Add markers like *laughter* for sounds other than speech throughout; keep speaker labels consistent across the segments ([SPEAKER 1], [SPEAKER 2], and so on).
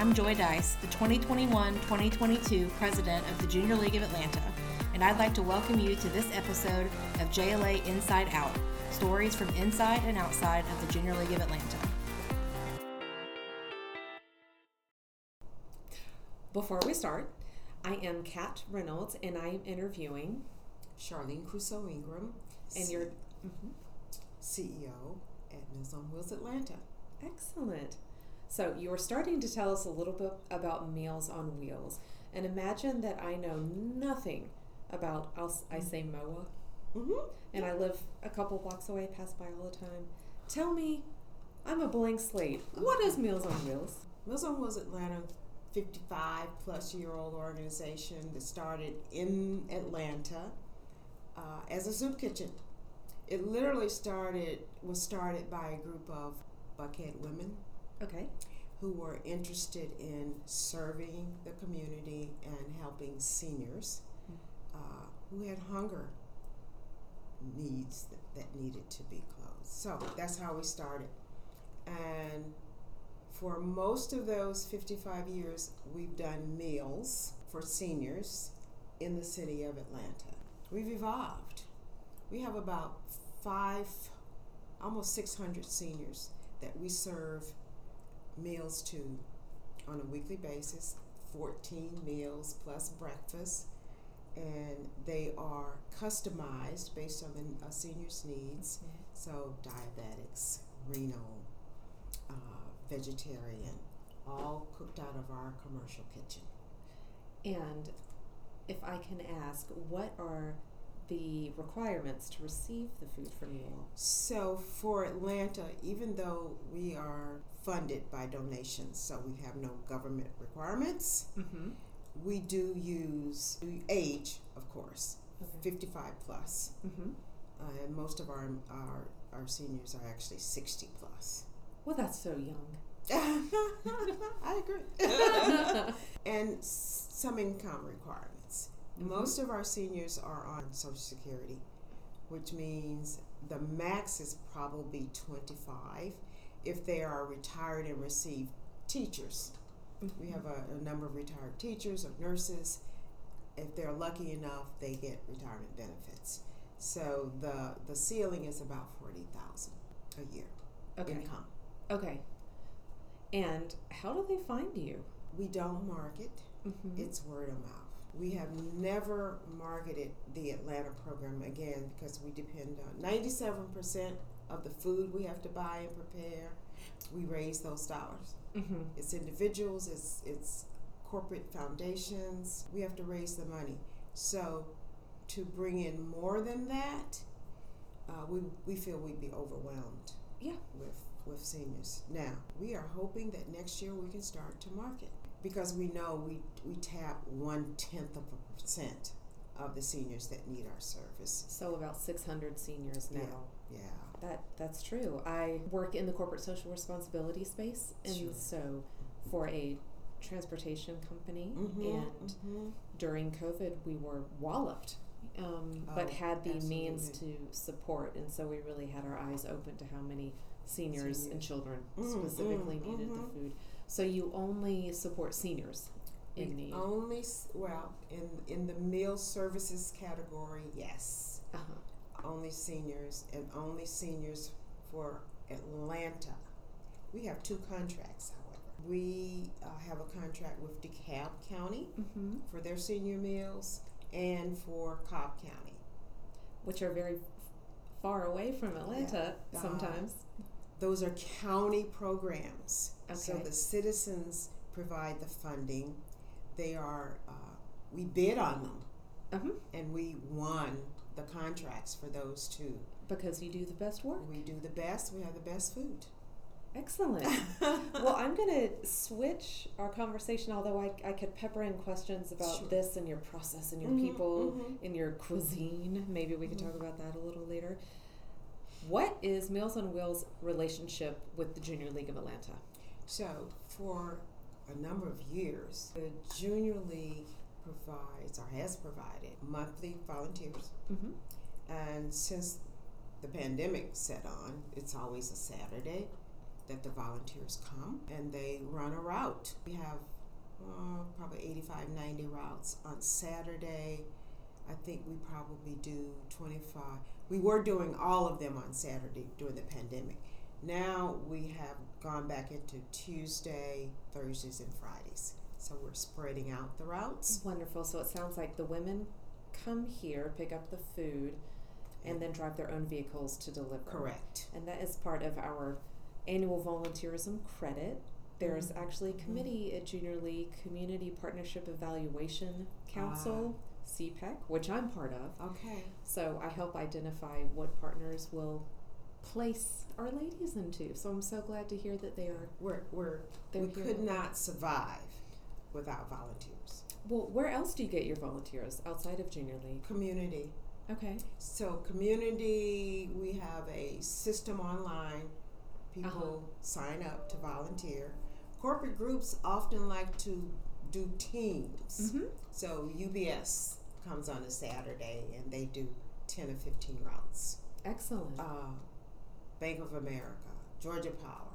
[SPEAKER 1] I'm Joy Dice, the 2021 2022 president of the Junior League of Atlanta, and I'd like to welcome you to this episode of JLA Inside Out stories from inside and outside of the Junior League of Atlanta.
[SPEAKER 2] Before we start, I am Kat Reynolds and I am interviewing
[SPEAKER 3] Charlene Crusoe Ingram,
[SPEAKER 2] and
[SPEAKER 3] C-
[SPEAKER 2] you're
[SPEAKER 3] Mm-hmm. CEO at Meals on Wheels Atlanta.
[SPEAKER 2] excellent. So you were starting to tell us a little bit about Meals on Wheels, and imagine that I know nothing about. I'll, I say MOA,
[SPEAKER 3] Mm-hmm.
[SPEAKER 2] and I live a couple blocks away, pass by all the time. Tell me, I'm a blank slate. What is Meals on Wheels?
[SPEAKER 3] Meals on Wheels Atlanta, 55 plus year old organization that started in Atlanta uh, as a soup kitchen. It literally started was started by a group of Buckhead women
[SPEAKER 2] Okay.
[SPEAKER 3] who were interested in serving the community and helping seniors uh, who had hunger needs that, that needed to be closed. So that's how we started. And for most of those 55 years, we've done meals for seniors in the city of Atlanta. We've evolved. We have about five, almost 600 seniors that we serve meals to on a weekly basis 14 meals plus breakfast. And they are customized based on the uh, seniors needs. So diabetics renal uh, vegetarian all cooked out of our commercial kitchen.
[SPEAKER 2] And if I can ask, what are the requirements to receive the food from you all?
[SPEAKER 3] so for atlanta even though we are funded by donations so we have no government requirements
[SPEAKER 2] Mm-hmm.
[SPEAKER 3] we do use age of course
[SPEAKER 2] Okay.
[SPEAKER 3] 55 plus
[SPEAKER 2] Mm-hmm.
[SPEAKER 3] uh, and most of our, our our seniors are actually 60 plus
[SPEAKER 2] Well, that's so young. *laughs*
[SPEAKER 3] i agree *laughs* and some income requirements
[SPEAKER 2] Mhm.
[SPEAKER 3] most of our seniors are on social security which means the max is probably 25 if they are retired and receive teachers we have a, a number of retired teachers or nurses. If they're lucky enough, they get retirement benefits. So the the ceiling is about forty thousand a year
[SPEAKER 2] Okay.
[SPEAKER 3] income.
[SPEAKER 2] Okay. And how do they find you?
[SPEAKER 3] We don't market;
[SPEAKER 2] Mm-hmm.
[SPEAKER 3] it's word of mouth. We have never marketed the Atlanta program again because we depend on ninety-seven percent of the food we have to buy and prepare. We raise those dollars.
[SPEAKER 2] mm-hmm.
[SPEAKER 3] It's individuals, it's it's corporate foundations. We have to raise the money. So to bring in more than that, uh, we we feel we'd be overwhelmed.
[SPEAKER 2] Yeah.
[SPEAKER 3] With with seniors. Now we are hoping that next year we can start to market because we know we we tap one tenth of a percent of the seniors that need our service.
[SPEAKER 2] So about 600 seniors now.
[SPEAKER 3] Yeah. Yeah.
[SPEAKER 2] That that's true. I work in the corporate social responsibility space, and
[SPEAKER 3] Sure.
[SPEAKER 2] so for a transportation company,
[SPEAKER 3] Mhm,
[SPEAKER 2] and
[SPEAKER 3] mhm.
[SPEAKER 2] during COVID, we were walloped, um, but
[SPEAKER 3] Oh,
[SPEAKER 2] had the means to support, and so we really had our eyes open to how many seniors, and children
[SPEAKER 3] Mm,
[SPEAKER 2] specifically
[SPEAKER 3] mm,
[SPEAKER 2] needed
[SPEAKER 3] mhm.
[SPEAKER 2] the food. So you only support seniors in
[SPEAKER 3] We
[SPEAKER 2] need.
[SPEAKER 3] Only well in in the meal services category, yes.
[SPEAKER 2] Uh-huh.
[SPEAKER 3] Only seniors and only seniors for Atlanta. We have two contracts, however. We uh, have a contract with DeKalb County
[SPEAKER 2] Mm-hmm.
[SPEAKER 3] for their senior meals and for Cobb County.
[SPEAKER 2] Which are very far away from Atlanta
[SPEAKER 3] Uh,
[SPEAKER 2] sometimes.
[SPEAKER 3] Those are county programs. So the citizens provide the funding. They are uh, we bid on them.
[SPEAKER 2] Uh-huh.
[SPEAKER 3] and we won the contracts for those two.
[SPEAKER 2] Because you do the best work.
[SPEAKER 3] We do the best. We have the best food.
[SPEAKER 2] Excellent. *laughs* well, I'm going to switch our conversation, although I, I could pepper in questions about
[SPEAKER 3] Sure.
[SPEAKER 2] this and your process and your
[SPEAKER 3] Mhm,
[SPEAKER 2] people
[SPEAKER 3] mhm.
[SPEAKER 2] and your cuisine. Maybe we could talk
[SPEAKER 3] Mhm.
[SPEAKER 2] about that a little later. What is Meals on Wheels' relationship with the Junior League of Atlanta?
[SPEAKER 3] So for a number of years, the Junior League provides or has provided monthly volunteers,
[SPEAKER 2] Mm-hmm.
[SPEAKER 3] and since the pandemic set on, it's always a Saturday. that the volunteers come and they run a route. We have uh, probably 85, 90 routes on Saturday. I think we probably do 25. We were doing all of them on Saturday during the pandemic. Now we have gone back into Tuesday, Thursdays, and Fridays. So we're spreading out the routes.
[SPEAKER 2] Wonderful. So it sounds like the women come here, pick up the food, and then drive their own vehicles to deliver.
[SPEAKER 3] Correct.
[SPEAKER 2] And that is part of our annual volunteerism credit. There's
[SPEAKER 3] Mhm.
[SPEAKER 2] actually a committee at Junior League Community Partnership Evaluation Council, CPEC, which I'm part of.
[SPEAKER 3] Okay.
[SPEAKER 2] So I help identify what partners will place our ladies into. So I'm so glad to hear that they are.
[SPEAKER 3] We're, we're, we
[SPEAKER 2] here.
[SPEAKER 3] could not survive without volunteers.
[SPEAKER 2] Well, where else do you get your volunteers outside of Junior League?
[SPEAKER 3] Community.
[SPEAKER 2] Okay.
[SPEAKER 3] So, community, we have a system online. People
[SPEAKER 2] Uh-huh.
[SPEAKER 3] sign up to volunteer. Corporate groups often like to do teams.
[SPEAKER 2] Mm-hmm.
[SPEAKER 3] So, UBS comes on a Saturday and they do 10 or 15 routes.
[SPEAKER 2] Excellent.
[SPEAKER 3] Uh, Bank of America, Georgia Power,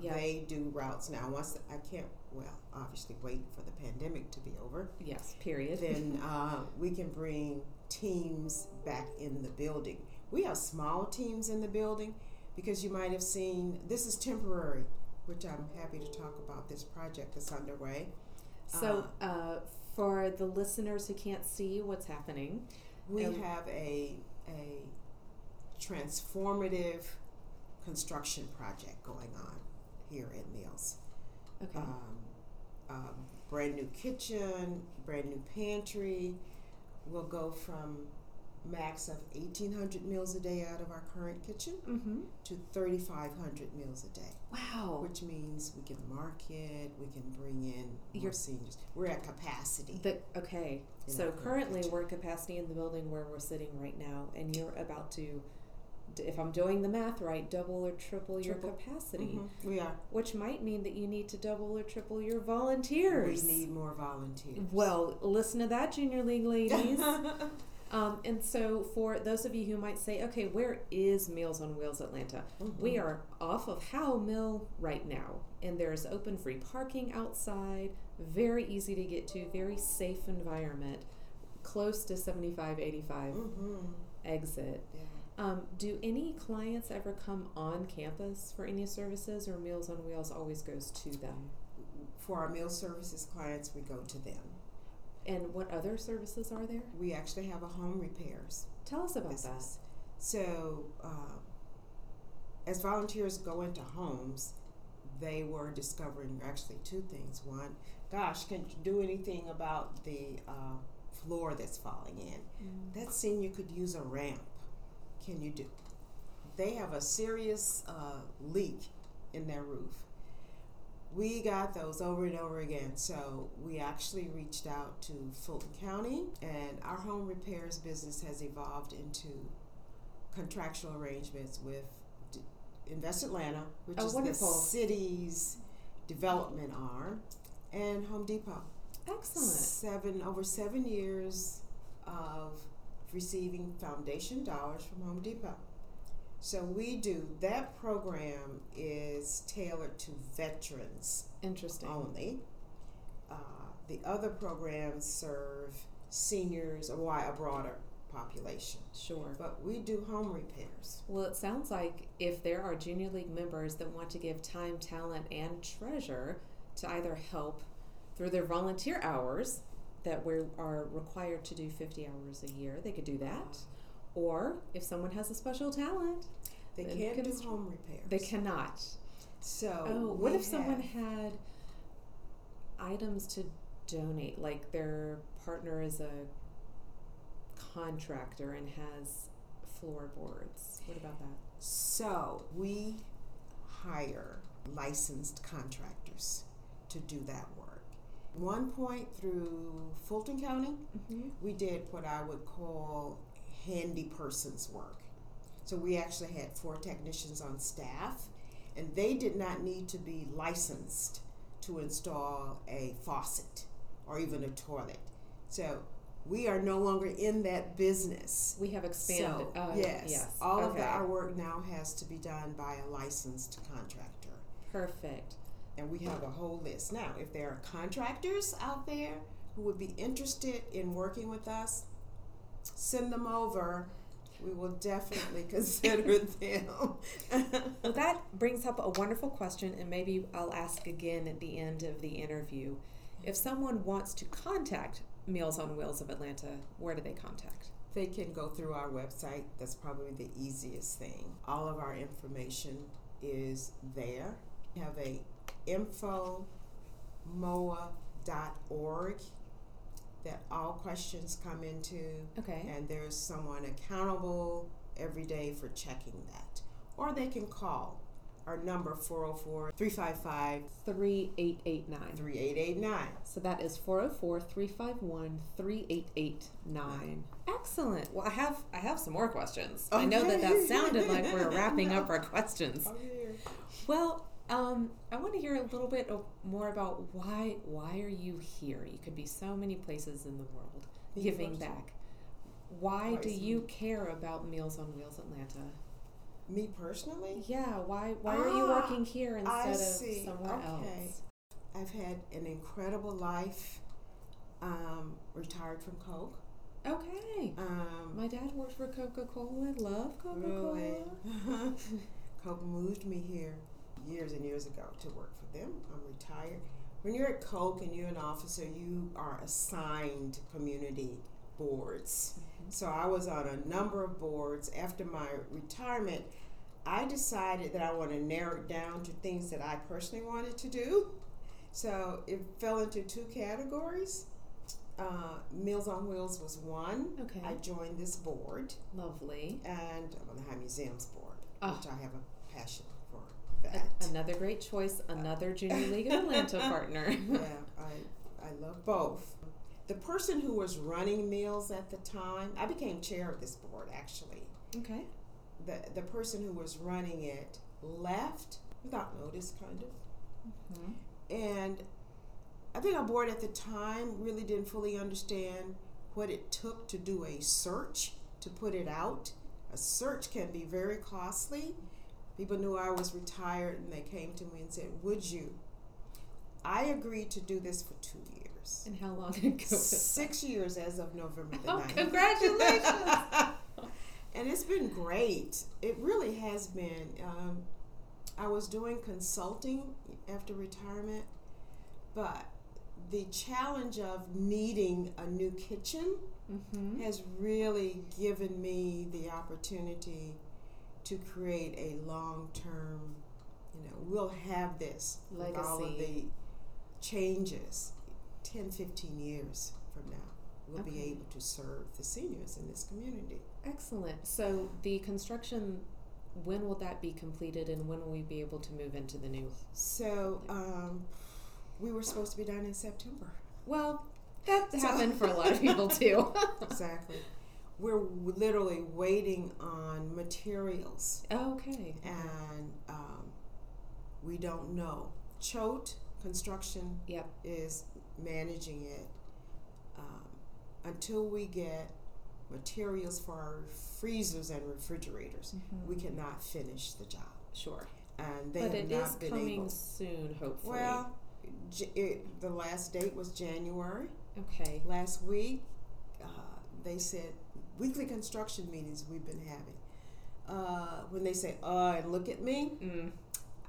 [SPEAKER 2] Yeah.
[SPEAKER 3] they do routes now. Once I can't, well, obviously wait for the pandemic to be over.
[SPEAKER 2] yes. Period.
[SPEAKER 3] then *laughs* uh, we can bring teams back in the building. We have small teams in the building because you might have seen this is temporary, which I'm happy to talk about this project that's underway.
[SPEAKER 2] So, uh, for the listeners who can't see what's happening,
[SPEAKER 3] We
[SPEAKER 2] Um,
[SPEAKER 3] have a a transformative construction project going on here at Mills.
[SPEAKER 2] okay,
[SPEAKER 3] um, um, brand new kitchen, brand new pantry. We'll go from max of 1,800 meals a day out of our current kitchen
[SPEAKER 2] mm-hmm.
[SPEAKER 3] to 3,500 meals a day,
[SPEAKER 2] wow,
[SPEAKER 3] which means we can market, we can bring in more
[SPEAKER 2] You're-
[SPEAKER 3] seniors. We're at capacity.
[SPEAKER 2] the okay. So currently
[SPEAKER 3] kitchen.
[SPEAKER 2] we're at capacity in the building where we're sitting right now, and you're about to, if I'm doing the math right, double or triple, your
[SPEAKER 3] Triple.
[SPEAKER 2] capacity,
[SPEAKER 3] Mhm, We are.
[SPEAKER 2] which might mean that you need to double or triple your volunteers.
[SPEAKER 3] We need more volunteers.
[SPEAKER 2] Well, listen to that, Junior League ladies. *laughs* Um, and so, for those of you who might say, okay, where is Meals on Wheels Atlanta? We
[SPEAKER 3] Mhm.
[SPEAKER 2] are off of Howell Mill right now, and there's open free parking outside, very easy to get to, very safe environment, close to 7585
[SPEAKER 3] Mhm.
[SPEAKER 2] exit.
[SPEAKER 3] Yeah.
[SPEAKER 2] Um, do any clients ever come on campus for any services, or Meals on Wheels always goes to them?
[SPEAKER 3] For our meal services clients, we go to them.
[SPEAKER 2] And what other services are there?
[SPEAKER 3] We actually have a home repairs
[SPEAKER 2] Tell us about that.
[SPEAKER 3] So, um, as volunteers go into homes, they were discovering actually two things. One, gosh, can you do anything about the uh, floor that's falling in? That senior could use a ramp. Can you do? They have a serious uh, leak in their roof. We got those over and over again, so we actually reached out to Fulton County, and our home repairs business has evolved into contractual arrangements with D- Invest Atlanta, which
[SPEAKER 2] Oh,
[SPEAKER 3] is
[SPEAKER 2] wonderful.
[SPEAKER 3] the city's development arm, and Home Depot
[SPEAKER 2] Excellent.
[SPEAKER 3] seven over seven years of receiving foundation dollars from Home Depot. So we do that program is tailored to veterans
[SPEAKER 2] Interesting.
[SPEAKER 3] only. Uh, the other programs serve seniors or why a broader population.
[SPEAKER 2] Sure.
[SPEAKER 3] But we do home repairs.
[SPEAKER 2] Well, it sounds like if there are Junior League members that want to give time, talent, and treasure to either help through their volunteer hours that we are required to do 50 hours a year, they could do that. Or if someone has a special talent,
[SPEAKER 3] They can't do home repairs.
[SPEAKER 2] they cannot.
[SPEAKER 3] So
[SPEAKER 2] Oh, what if someone had items to donate, like their partner is a contractor and has floorboards? What about that?
[SPEAKER 3] So we hire licensed contractors to do that work. One point through Fulton County,
[SPEAKER 2] Mm-hmm.
[SPEAKER 3] we did what I would call handy persons work. So we actually had four technicians on staff, and they did not need to be licensed to install a faucet or even a toilet. So we are no longer in that business.
[SPEAKER 2] We have expanded.
[SPEAKER 3] So,
[SPEAKER 2] uh,
[SPEAKER 3] yes,
[SPEAKER 2] yes.
[SPEAKER 3] all of the, our work now has to be done by a licensed contractor.
[SPEAKER 2] Perfect.
[SPEAKER 3] And we have a whole list. Now, if there are contractors out there who would be interested in working with us, send them over. We will definitely *laughs* consider them.
[SPEAKER 2] Well, that brings up a wonderful question, and maybe I'll ask again at the end of the interview. If someone wants to contact Meals on Wheels of Atlanta, where do they contact?
[SPEAKER 3] they can go through our website. That's probably the easiest thing. All of our information is there. We have a infomoa.org that all questions come into
[SPEAKER 2] Okay.
[SPEAKER 3] and there's someone accountable every day for checking that. Or they can call our number 404 355
[SPEAKER 2] 3889.
[SPEAKER 3] 3889.
[SPEAKER 2] So that is 404 351 3889. Excellent. Well, I have I have some more questions. I oh, know that that sounded like we're *laughs* wrapping up our questions.
[SPEAKER 3] Oh.
[SPEAKER 2] Well, um, I want to hear a little bit more about why why are you here? You could be so many places in the world giving back. Why do you care about Meals on Wheels Atlanta?
[SPEAKER 3] Me personally?
[SPEAKER 2] Yeah, why why are you
[SPEAKER 3] Ah,
[SPEAKER 2] working here instead of somewhere
[SPEAKER 3] Okay.
[SPEAKER 2] else?
[SPEAKER 3] I've had an incredible life. Um, retired from Coke.
[SPEAKER 2] Okay.
[SPEAKER 3] Um,
[SPEAKER 2] My dad worked for Coca Cola. Love Coca Cola.
[SPEAKER 3] really, *laughs* Coke moved me here years and years ago to work for them. I'm retired. When you're at Coke and you're an officer, you are assigned community boards.
[SPEAKER 2] Mm-hmm.
[SPEAKER 3] So I was on a number of boards. After my retirement, I decided that I want to narrow it down to things that I personally wanted to do. So it fell into two categories. Uh, Meals on Wheels was one.
[SPEAKER 2] Okay.
[SPEAKER 3] I joined this board,
[SPEAKER 2] Lovely.
[SPEAKER 3] and I'm on the High Museums board,
[SPEAKER 2] Ah.
[SPEAKER 3] which I have a passion for
[SPEAKER 2] A- another great choice. Another Junior League of Atlanta *laughs* partner.
[SPEAKER 3] yeah, I, I love both. The person who was running meals at the time, I became chair of this board actually.
[SPEAKER 2] okay.
[SPEAKER 3] The, the person who was running it left without notice, kind of.
[SPEAKER 2] Mm-hmm.
[SPEAKER 3] And I think our board at the time really didn't fully understand what it took to do a search to put it out. A search can be very costly. People knew I was retired and they came to me and said, Would you? I agreed to do this for two years.
[SPEAKER 2] And how long ago?
[SPEAKER 3] Six years as of November the
[SPEAKER 2] Oh,
[SPEAKER 3] 9th.
[SPEAKER 2] congratulations. *laughs*
[SPEAKER 3] and it's been great. It really has been. Um, I was doing consulting after retirement, but the challenge of needing a new kitchen
[SPEAKER 2] Mm-hmm.
[SPEAKER 3] has really given me the opportunity to create a long term, you know, we'll have this with all of the changes 10, 15 years from now. We'll be able to serve the seniors in this community.
[SPEAKER 2] Excellent. So the construction, when will that be completed, and when will we be able to move into the new?
[SPEAKER 3] So um, we were supposed to be done in September.
[SPEAKER 2] Well, that
[SPEAKER 3] So-
[SPEAKER 2] happened for a lot of people too. *laughs*
[SPEAKER 3] exactly. We're literally waiting on materials,
[SPEAKER 2] okay.
[SPEAKER 3] and um, we don't know. Choate Construction
[SPEAKER 2] Yep.
[SPEAKER 3] is managing it. Um, until we get materials for our freezers and refrigerators, we cannot finish the job.
[SPEAKER 2] Sure.
[SPEAKER 3] And they
[SPEAKER 2] but
[SPEAKER 3] have
[SPEAKER 2] it
[SPEAKER 3] not
[SPEAKER 2] is
[SPEAKER 3] been
[SPEAKER 2] coming
[SPEAKER 3] able.
[SPEAKER 2] soon, hopefully.
[SPEAKER 3] Well, it, the last date was January.
[SPEAKER 2] okay.
[SPEAKER 3] Last week, uh, they said weekly construction meetings we've been having. Uh, when they say, uh, and look at me,
[SPEAKER 2] Mm.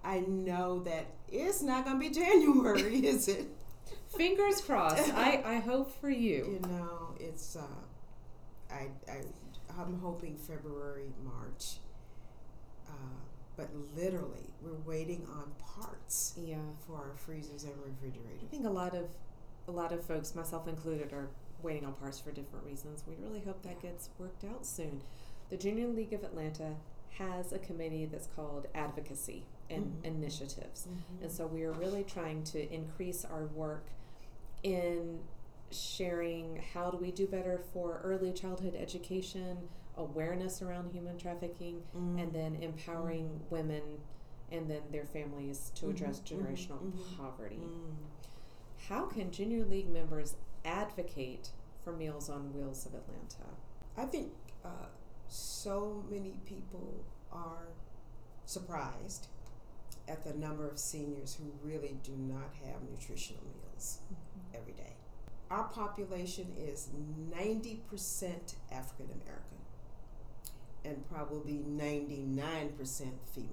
[SPEAKER 3] I know that it's not going to be *laughs* January, is it?
[SPEAKER 2] Fingers crossed. *laughs* I, I hope for you.
[SPEAKER 3] You know, it's, uh, I, I, I'm hoping February, March. Uh, but literally, we're waiting on parts
[SPEAKER 2] Yeah.
[SPEAKER 3] for our freezers and refrigerators.
[SPEAKER 2] I think a lot of a lot of folks, myself included, are waiting on parts for different reasons. We really hope that gets worked out soon. The Junior League of Atlanta has a committee that's called Advocacy and
[SPEAKER 3] Mhm.
[SPEAKER 2] Initiatives.
[SPEAKER 3] Mhm.
[SPEAKER 2] And so we are really trying to increase our work in sharing how do we do better for early childhood education, awareness around human trafficking,
[SPEAKER 3] Mm.
[SPEAKER 2] and then empowering women and then their families to address
[SPEAKER 3] Mhm, mhm,
[SPEAKER 2] generational poverty. How can Junior League members advocate for Meals on Wheels of Atlanta?
[SPEAKER 3] I think uh, so many people are surprised at the number of seniors who really do not have nutritional meals every day. Our population is 90% African American and probably 99% female.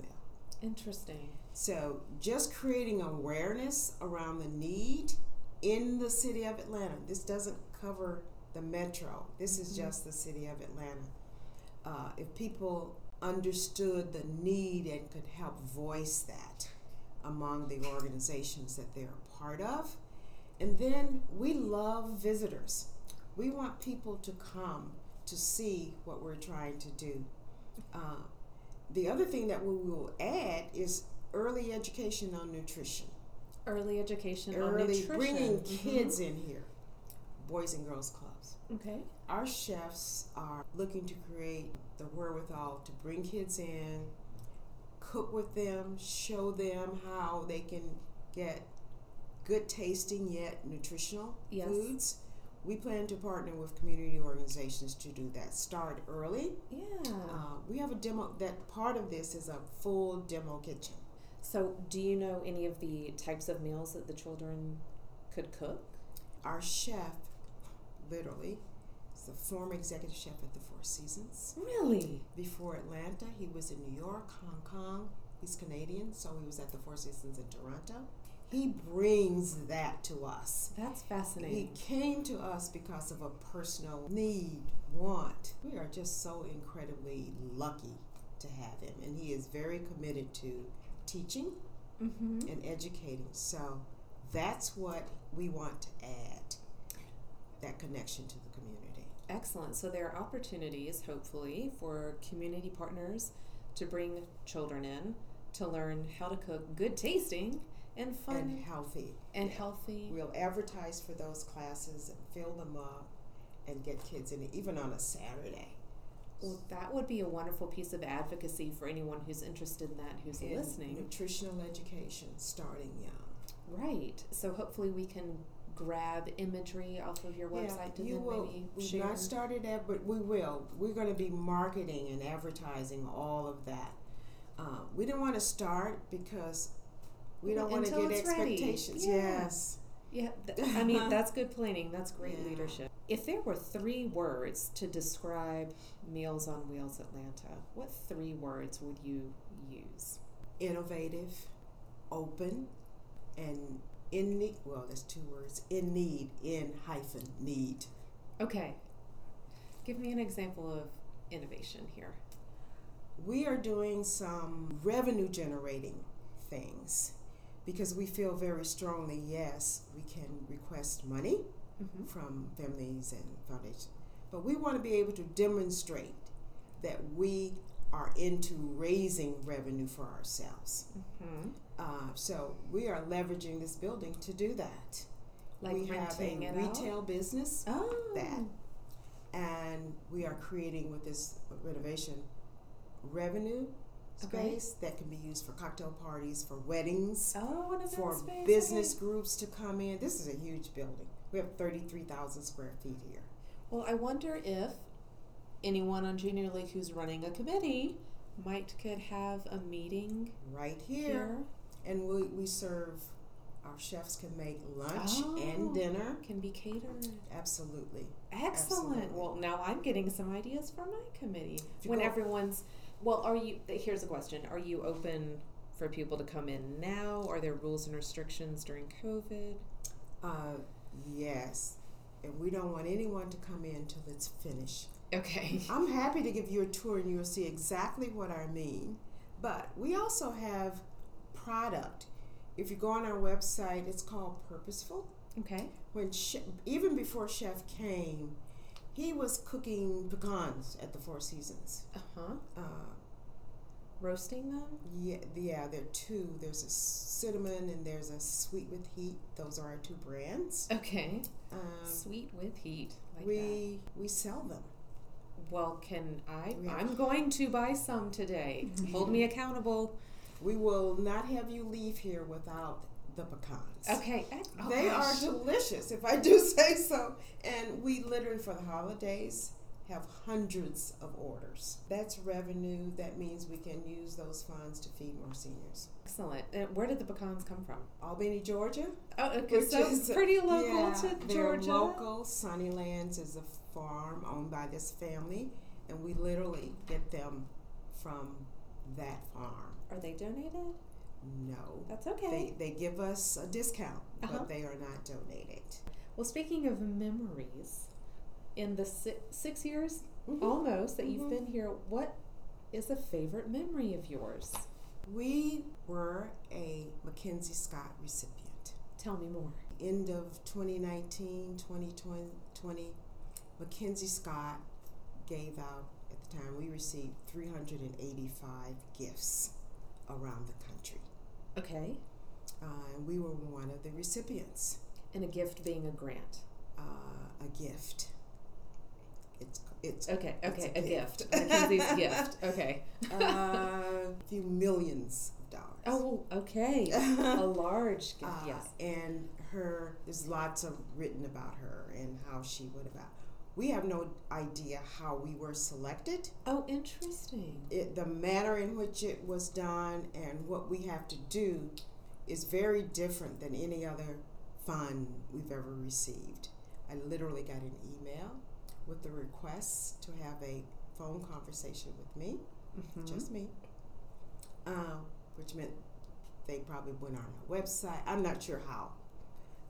[SPEAKER 2] Interesting.
[SPEAKER 3] So, just creating awareness around the need in the city of Atlanta. This doesn't cover the metro, this is
[SPEAKER 2] Mhm.
[SPEAKER 3] just the city of Atlanta. Uh, if people understood the need and could help voice that among the organizations that they're a part of. And then we love visitors. We want people to come to see what we're trying to do. Uh, the other thing that we will add is early education on nutrition.
[SPEAKER 2] Early education on
[SPEAKER 3] Early bringing kids in here, boys and girls clubs.
[SPEAKER 2] Okay.
[SPEAKER 3] Our chefs are looking to create the wherewithal to bring kids in, cook with them, show them how they can get good tasting yet nutritional
[SPEAKER 2] Yes.
[SPEAKER 3] foods. We plan to partner with community organizations to do that. Start early.
[SPEAKER 2] Yeah.
[SPEAKER 3] Uh, we have a demo. That part of this is a full demo kitchen.
[SPEAKER 2] So, do you know any of the types of meals that the children could cook?
[SPEAKER 3] Our chef, literally, is the former executive chef at the Four Seasons.
[SPEAKER 2] Really?
[SPEAKER 3] Before Atlanta, he was in New York, Hong Kong. He's Canadian, so he was at the Four Seasons in Toronto. He brings that to us.
[SPEAKER 2] That's fascinating.
[SPEAKER 3] He came to us because of a personal need, want. We are just so incredibly lucky to have him, and he is very committed to teaching
[SPEAKER 2] Mm-hmm.
[SPEAKER 3] and educating. So that's what we want to add that connection to the community.
[SPEAKER 2] Excellent. So there are opportunities, hopefully, for community partners to bring children in to learn how to cook good tasting and fun
[SPEAKER 3] and healthy.
[SPEAKER 2] and
[SPEAKER 3] Yeah.
[SPEAKER 2] healthy.
[SPEAKER 3] We'll advertise for those classes and fill them up and get kids in, even on a Saturday.
[SPEAKER 2] Well, that would be a wonderful piece of advocacy for anyone who's interested in that, who's
[SPEAKER 3] in
[SPEAKER 2] listening.
[SPEAKER 3] Nutritional education starting young.
[SPEAKER 2] Right. So hopefully we can grab imagery off of your website to
[SPEAKER 3] you
[SPEAKER 2] then
[SPEAKER 3] will.
[SPEAKER 2] maybe
[SPEAKER 3] We've
[SPEAKER 2] share.
[SPEAKER 3] not started that, but we will. We're going to be marketing and advertising all of that. Uh, we don't want to start because we don't want to get expectations.
[SPEAKER 2] Yeah.
[SPEAKER 3] Yes.
[SPEAKER 2] Yeah, th- I mean *laughs* that's good planning. That's great
[SPEAKER 3] Yeah.
[SPEAKER 2] leadership. If there were three words to describe Meals on Wheels Atlanta, what three words would you use?
[SPEAKER 3] Innovative, open, and in need. Well, there's two words. In need. In hyphen need.
[SPEAKER 2] Okay, give me an example of innovation here.
[SPEAKER 3] We are doing some revenue generating things because we feel very strongly yes, we can request money
[SPEAKER 2] Mm-hmm.
[SPEAKER 3] from families and foundations, but we want to be able to demonstrate that we are into raising revenue for ourselves.
[SPEAKER 2] Mm-hmm.
[SPEAKER 3] Uh, so we are leveraging this building to do that.
[SPEAKER 2] Like
[SPEAKER 3] we have a
[SPEAKER 2] it out?
[SPEAKER 3] retail business
[SPEAKER 2] Oh,
[SPEAKER 3] that. and we are creating with this renovation revenue
[SPEAKER 2] Okay.
[SPEAKER 3] space that can be used for cocktail parties, for weddings,
[SPEAKER 2] Oh,
[SPEAKER 3] for business
[SPEAKER 2] okay.
[SPEAKER 3] groups to come in. This is a huge building. We have 33,000 square feet here.
[SPEAKER 2] Well, I wonder if anyone on Junior League who's running a committee might could have a meeting
[SPEAKER 3] Right here.
[SPEAKER 2] here.
[SPEAKER 3] And we, we serve, our chefs can make lunch
[SPEAKER 2] Oh.
[SPEAKER 3] and dinner.
[SPEAKER 2] Can be catered.
[SPEAKER 3] Absolutely.
[SPEAKER 2] Excellent.
[SPEAKER 3] Absolutely.
[SPEAKER 2] Well, now I'm getting some ideas for my committee. When
[SPEAKER 3] go-
[SPEAKER 2] everyone's, well, are you? Here's a question: Are you open for people to come in now? Are there rules and restrictions during COVID?
[SPEAKER 3] Uh, yes. And we don't want anyone to come in till it's finished.
[SPEAKER 2] Okay. *laughs*
[SPEAKER 3] I'm happy to give you a tour and you'll see exactly what I mean. But we also have product. If you go on our website, it's called Purposeful.
[SPEAKER 2] Okay.
[SPEAKER 3] When che- even before Chef came, he was cooking pecans at the Four Seasons.
[SPEAKER 2] Uh huh.
[SPEAKER 3] Uh,
[SPEAKER 2] Roasting them.
[SPEAKER 3] yeah, yeah, there are two. There's a cinnamon and there's a sweet with heat. Those are our two brands.
[SPEAKER 2] Okay.
[SPEAKER 3] Um,
[SPEAKER 2] Sweet with heat. Like that.
[SPEAKER 3] we we sell them.
[SPEAKER 2] Well, can I?
[SPEAKER 3] We
[SPEAKER 2] I'm going to buy some today. *laughs* Hold me accountable.
[SPEAKER 3] We will not have you leave here without the pecans.
[SPEAKER 2] Okay. oh
[SPEAKER 3] they
[SPEAKER 2] gosh.
[SPEAKER 3] are delicious, if I do *laughs* say so. And we literally, for the holidays, have hundreds of orders. That's revenue. That means we can use those funds to feed more seniors.
[SPEAKER 2] Excellent. And where did the pecans come from?
[SPEAKER 3] Albany, Georgia.
[SPEAKER 2] Oh, okay,
[SPEAKER 3] which
[SPEAKER 2] so
[SPEAKER 3] is-
[SPEAKER 2] pretty local
[SPEAKER 3] yeah,
[SPEAKER 2] to
[SPEAKER 3] they're
[SPEAKER 2] Georgia.
[SPEAKER 3] local. Sunnylands is a farm owned by this family, and we literally get them from that farm.
[SPEAKER 2] Are they donated?
[SPEAKER 3] No.
[SPEAKER 2] That's okay.
[SPEAKER 3] They, they give us a discount,
[SPEAKER 2] Uh-huh.
[SPEAKER 3] but they are not donated.
[SPEAKER 2] well, speaking of memories, in the six, six years
[SPEAKER 3] Mhm.
[SPEAKER 2] almost that you've
[SPEAKER 3] Mhm.
[SPEAKER 2] been here, what is a favorite memory of yours?
[SPEAKER 3] We were a Mackenzie Scott recipient.
[SPEAKER 2] Tell me more.
[SPEAKER 3] End of 2019, 2020, Mackenzie Scott gave out, at the time, we received 385 gifts around the country.
[SPEAKER 2] Okay.
[SPEAKER 3] Uh, and we were one of the recipients.
[SPEAKER 2] And a gift being a grant.
[SPEAKER 3] Uh, a gift. It's, it's
[SPEAKER 2] Okay,
[SPEAKER 3] It's
[SPEAKER 2] okay,
[SPEAKER 3] a
[SPEAKER 2] a, gift.
[SPEAKER 3] gift. *laughs*
[SPEAKER 2] Mackenzie's gift. Okay.
[SPEAKER 3] uh, a few millions of dollars.
[SPEAKER 2] Oh, okay. *laughs* a large gift,
[SPEAKER 3] Uh,
[SPEAKER 2] yes.
[SPEAKER 3] And her, there's lots of written about her and how she went about. We have no idea how we were selected.
[SPEAKER 2] Oh, interesting.
[SPEAKER 3] It, the manner in which it was done and what we have to do is very different than any other fund we've ever received. I literally got an email with the request to have a phone conversation with me,
[SPEAKER 2] Mhm.
[SPEAKER 3] just me, uh, which meant they probably went on our website. I'm not sure how.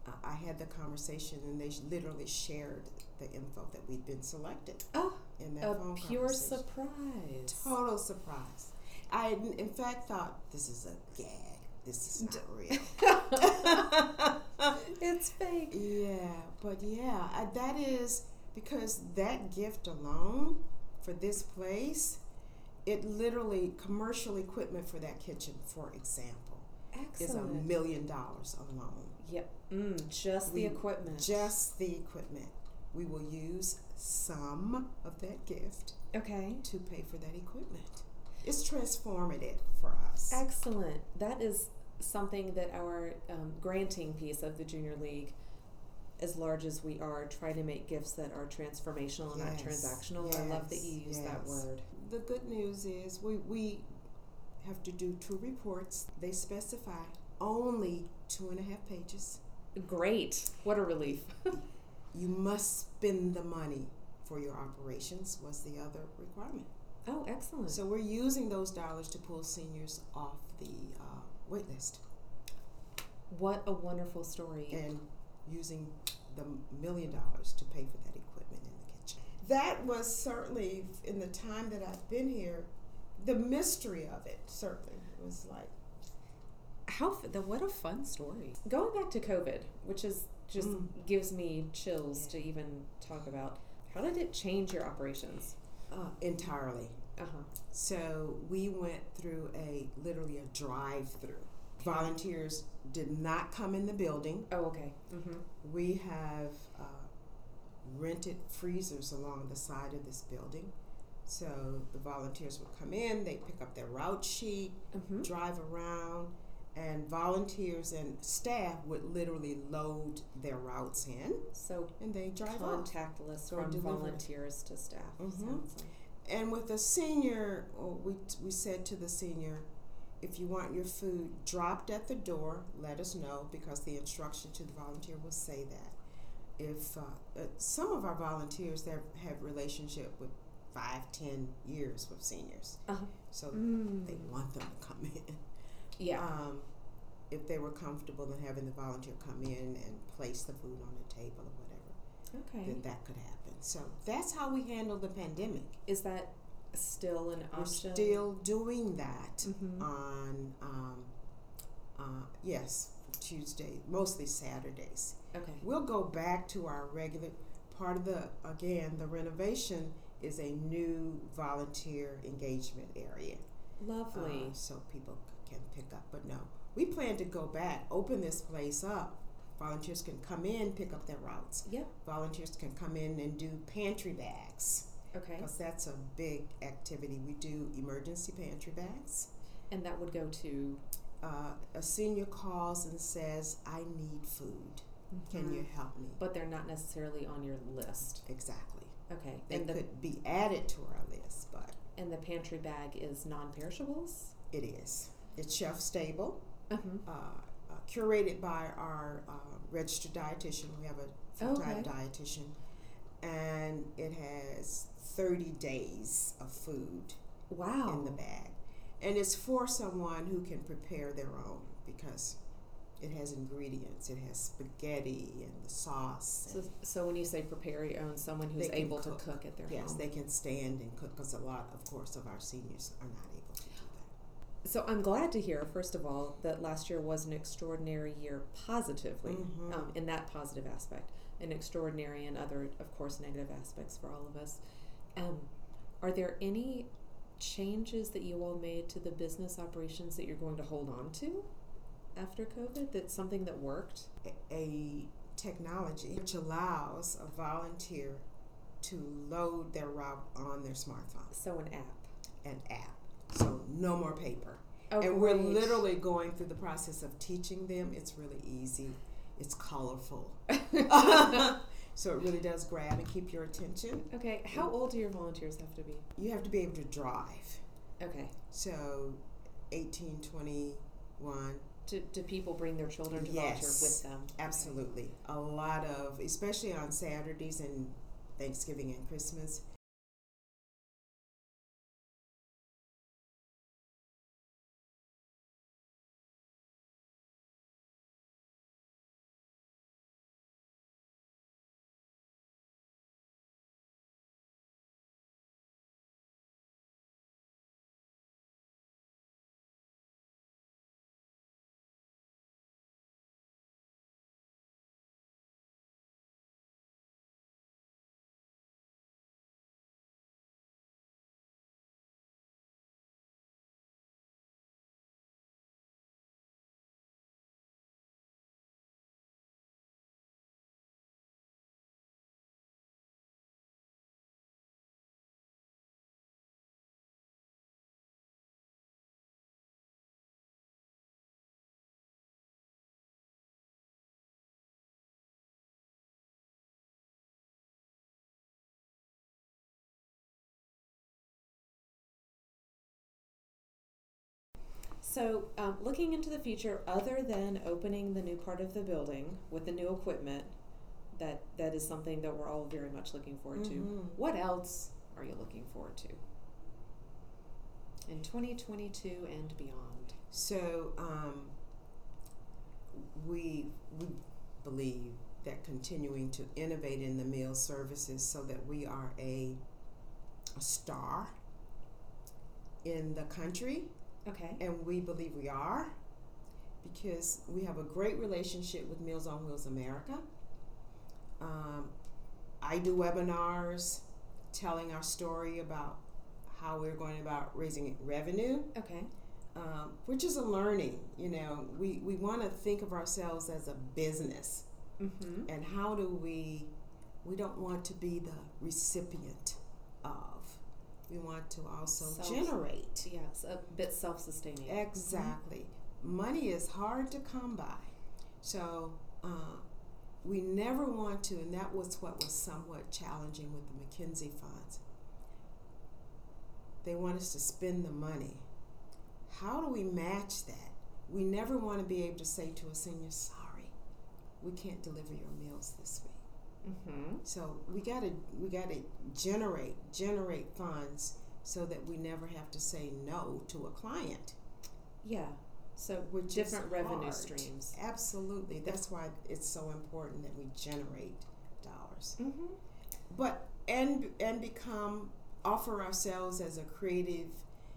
[SPEAKER 3] Uh, I had the conversation and they literally shared the info that we'd been selected
[SPEAKER 2] Oh,
[SPEAKER 3] in that
[SPEAKER 2] a
[SPEAKER 3] phone
[SPEAKER 2] pure surprise.
[SPEAKER 3] Total surprise. I, in- in fact, thought this is a gag. This is not *laughs* real.
[SPEAKER 2] it's fake. *laughs*
[SPEAKER 3] yeah, but yeah, I, that is because that gift alone for this place, it literally commercial equipment for that kitchen, for example, is a million dollars alone.
[SPEAKER 2] Yep. Mm, just the equipment.
[SPEAKER 3] Just the equipment. We will use some of that gift
[SPEAKER 2] okay.
[SPEAKER 3] to pay for that equipment. It's transformative for us.
[SPEAKER 2] Excellent. That is something that our um, granting piece of the Junior League, as large as we are, try to make gifts that are transformational and not
[SPEAKER 3] Yes,
[SPEAKER 2] transactional. I love that you use that word.
[SPEAKER 3] The good news is we, we have to do two reports. They specify only two and a half pages.
[SPEAKER 2] Great. What a relief. *laughs*
[SPEAKER 3] You must spend the money for your operations was the other requirement.
[SPEAKER 2] oh, excellent.
[SPEAKER 3] So we're using those dollars to pull seniors off the uh, wait list
[SPEAKER 2] what a wonderful story.
[SPEAKER 3] and using the million dollars to pay for that equipment in the kitchen. That was certainly in the time that I've been here, the mystery of it certainly was like
[SPEAKER 2] How f- the what a fun story. Going back to COVID, which is just
[SPEAKER 3] Mm.
[SPEAKER 2] gives me chills to even talk about. How did it change your operations?
[SPEAKER 3] uh, entirely.
[SPEAKER 2] Uh huh.
[SPEAKER 3] So we went through a literally a drive-through. Volunteers did not come in the building.
[SPEAKER 2] Oh, okay. Mm-hmm.
[SPEAKER 3] We have uh, rented freezers along the side of this building. So the volunteers would come in, they pick up their route sheet,
[SPEAKER 2] Mm-hmm.
[SPEAKER 3] drive around, and volunteers and staff would literally load their routes in,
[SPEAKER 2] So
[SPEAKER 3] and they drive
[SPEAKER 2] contactless
[SPEAKER 3] Or
[SPEAKER 2] from volunteers to staff.
[SPEAKER 3] Mhm.
[SPEAKER 2] Like.
[SPEAKER 3] And with the senior, we, we said to the senior, if you want your food dropped at the door, let us know because the instruction to the volunteer will say that. If uh, uh, some of our volunteers that have relationship with five, ten years with seniors,
[SPEAKER 2] Uh-huh.
[SPEAKER 3] so
[SPEAKER 2] Mm.
[SPEAKER 3] they want them to come in.
[SPEAKER 2] Yeah.
[SPEAKER 3] Um, if they were comfortable in having the volunteer come in and place the food on the table or whatever,
[SPEAKER 2] okay.
[SPEAKER 3] then that could happen. So that's how we handle the pandemic.
[SPEAKER 2] Is that still an
[SPEAKER 3] We're
[SPEAKER 2] option?
[SPEAKER 3] still doing that
[SPEAKER 2] Mhm.
[SPEAKER 3] on, um, uh, yes, Tuesday, mostly Saturdays.
[SPEAKER 2] Okay.
[SPEAKER 3] We'll go back to our regular part of the, again, the renovation is a new volunteer engagement area.
[SPEAKER 2] Lovely.
[SPEAKER 3] Uh, so people can pick up. But no, we plan to go back, open this place up. Volunteers can come in, pick up their routes.
[SPEAKER 2] Yep.
[SPEAKER 3] Volunteers can come in and do pantry bags
[SPEAKER 2] Okay.
[SPEAKER 3] because that's a big activity. We do emergency pantry bags.
[SPEAKER 2] And that would go to.
[SPEAKER 3] Uh, a senior calls and says, I need food. Can
[SPEAKER 2] Mhm.
[SPEAKER 3] you help me?
[SPEAKER 2] But they're not necessarily on your list.
[SPEAKER 3] Exactly.
[SPEAKER 2] Okay.
[SPEAKER 3] They
[SPEAKER 2] and the
[SPEAKER 3] could be added to our list, but
[SPEAKER 2] and the pantry bag is non-perishables.
[SPEAKER 3] it is. It's shelf stable,
[SPEAKER 2] Uh-huh.
[SPEAKER 3] uh, uh, curated by our uh, registered dietitian. We have a full time
[SPEAKER 2] Okay.
[SPEAKER 3] dietitian, and it has 30 days of food
[SPEAKER 2] Wow.
[SPEAKER 3] in the bag. And it's for someone who can prepare their own because it has ingredients. It has spaghetti and the sauce.
[SPEAKER 2] So, so when you say prepare your own, someone who's able
[SPEAKER 3] cook.
[SPEAKER 2] to cook at their
[SPEAKER 3] yes,
[SPEAKER 2] home.
[SPEAKER 3] they can stand and cook because a lot, of course, of our seniors are not able to do that.
[SPEAKER 2] So I'm glad to hear, first of all, that last year was an extraordinary year positively,
[SPEAKER 3] Mhm.
[SPEAKER 2] um, in that positive aspect, and extraordinary in other, of course, negative aspects for all of us. Um, are there any changes that you all made to the business operations that you're going to hold on to after COVID? That's something that worked?
[SPEAKER 3] a, technology which allows a volunteer to load their route on their smartphone,
[SPEAKER 2] So an app.
[SPEAKER 3] an app. So no more paper.
[SPEAKER 2] Oh,
[SPEAKER 3] and we're
[SPEAKER 2] great.
[SPEAKER 3] literally going through the process of teaching them. It's really easy. It's colorful. *laughs* *laughs* so it really does grab and keep your attention.
[SPEAKER 2] okay, how old do your volunteers have to be?
[SPEAKER 3] You have to be able to drive.
[SPEAKER 2] Okay.
[SPEAKER 3] So 18, 21,
[SPEAKER 2] Do, do people bring their children to volunteer with them?
[SPEAKER 3] Absolutely. A lot of, especially on Saturdays and Thanksgiving and Christmas,
[SPEAKER 2] So, um, looking into the future, other than opening the new part of the building with the new equipment, that that is something that we're all very much looking forward to.
[SPEAKER 3] Mhm.
[SPEAKER 2] What else are you looking forward to in 2022 and beyond?
[SPEAKER 3] So um, we we believe that continuing to innovate in the meal services so that we are a, a star in the country,
[SPEAKER 2] Okay.
[SPEAKER 3] and we believe we are because we have a great relationship with Meals on Wheels America. Um, I do webinars telling our story about how we're going about raising revenue
[SPEAKER 2] Okay.
[SPEAKER 3] um, which is a learning. You know, we, we want to think of ourselves as a business,
[SPEAKER 2] Mm-hmm.
[SPEAKER 3] and how do we? We don't want to be the recipient. We want to also
[SPEAKER 2] Self-
[SPEAKER 3] generate.
[SPEAKER 2] Yes, a bit self-sustaining.
[SPEAKER 3] Exactly. Money is hard to come by, so uh, we never want to. And that was what was somewhat challenging with the Mackenzie funds. They want us to spend the money. How do we match that? We never want to be able to say to a senior, "Sorry, we can't deliver your meals this week."
[SPEAKER 2] Mm-hmm.
[SPEAKER 3] So we gotta we gotta generate generate funds so that we never have to say no to a client.
[SPEAKER 2] Yeah. So
[SPEAKER 3] Which is
[SPEAKER 2] different revenue
[SPEAKER 3] hard.
[SPEAKER 2] streams.
[SPEAKER 3] Absolutely. That's why it's so important that we generate dollars.
[SPEAKER 2] Mm-hmm.
[SPEAKER 3] But and and become offer ourselves as a creative,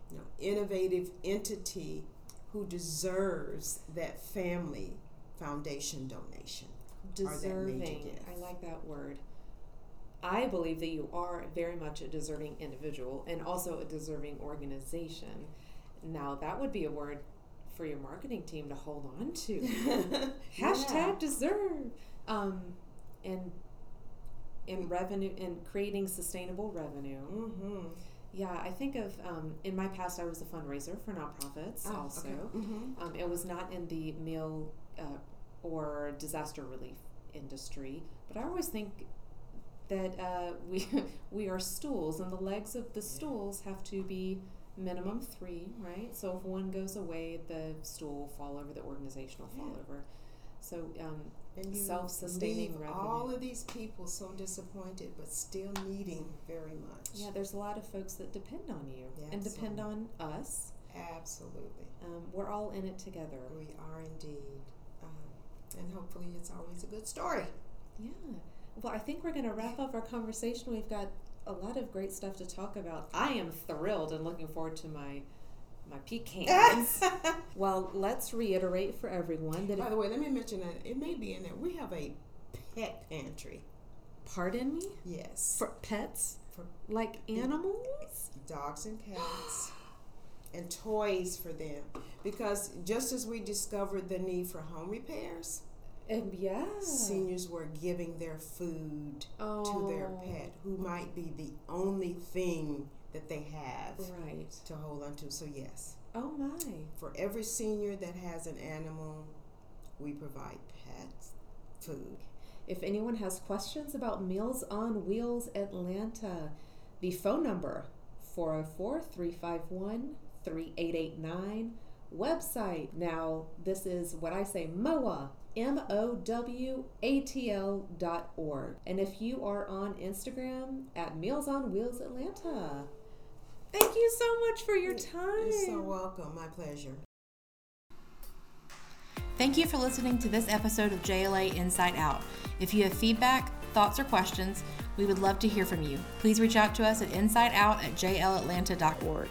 [SPEAKER 3] you know, innovative entity who deserves that family foundation donation. Are that major
[SPEAKER 2] Deserving. I like that word. I believe that you are very much a deserving individual and also a deserving organization. Now, that would be a word for your marketing team to hold on to. *laughs* Hashtag
[SPEAKER 3] Yeah.
[SPEAKER 2] deserve. Um, and in revenue, in creating sustainable revenue.
[SPEAKER 3] Mm-hmm.
[SPEAKER 2] Yeah, I think of um, in my past, I was a fundraiser for nonprofits
[SPEAKER 3] Ah,
[SPEAKER 2] also.
[SPEAKER 3] Mm-hmm.
[SPEAKER 2] Um, it was not in the meal uh, or disaster relief industry, but I always think that uh, *laughs* we we are stools, and the legs of the stools have to be minimum three, right? So if one goes away, the stool will fall over, the organization will fall
[SPEAKER 3] Yeah.
[SPEAKER 2] over. So um, Self-sustaining
[SPEAKER 3] leave
[SPEAKER 2] revenue.
[SPEAKER 3] all of these people so disappointed, but still needing very much.
[SPEAKER 2] yeah, there's a lot of folks that depend on you
[SPEAKER 3] Yeah,
[SPEAKER 2] and depend on us.
[SPEAKER 3] Absolutely.
[SPEAKER 2] Um, we're all in it together.
[SPEAKER 3] We are indeed. And hopefully it's always a good story.
[SPEAKER 2] Yeah. Well, I think we're going to wrap up our conversation. We've got a lot of great stuff to talk about. I am thrilled and looking forward to my my pecans. *laughs* well, let's reiterate for everyone that
[SPEAKER 3] By the way, let me mention that it may be in there. We have a pet pantry.
[SPEAKER 2] pardon me,
[SPEAKER 3] Yes.
[SPEAKER 2] for pets
[SPEAKER 3] For
[SPEAKER 2] like animals.
[SPEAKER 3] dogs and cats and toys for them. Because just as we discovered the need for home repairs,
[SPEAKER 2] And yeah,
[SPEAKER 3] seniors were giving their food
[SPEAKER 2] oh,
[SPEAKER 3] to their oh. pet, who might be the only thing that they have
[SPEAKER 2] Right.
[SPEAKER 3] to hold on to. So, yes,
[SPEAKER 2] Oh my.
[SPEAKER 3] for every senior that has an animal, we provide pet food.
[SPEAKER 2] If anyone has questions about Meals on Wheels Atlanta, the phone number 404 351 3889. Website now, this is what I say MOA, M O W A T L dot org. And if you are on Instagram at Meals on Wheels Atlanta, thank you so much for your time.
[SPEAKER 3] You're so welcome. My pleasure.
[SPEAKER 1] Thank you for listening to this episode of JLA Inside Out. If you have feedback, thoughts, or questions, we would love to hear from you. Please reach out to us at insideout at jlatlanta.org.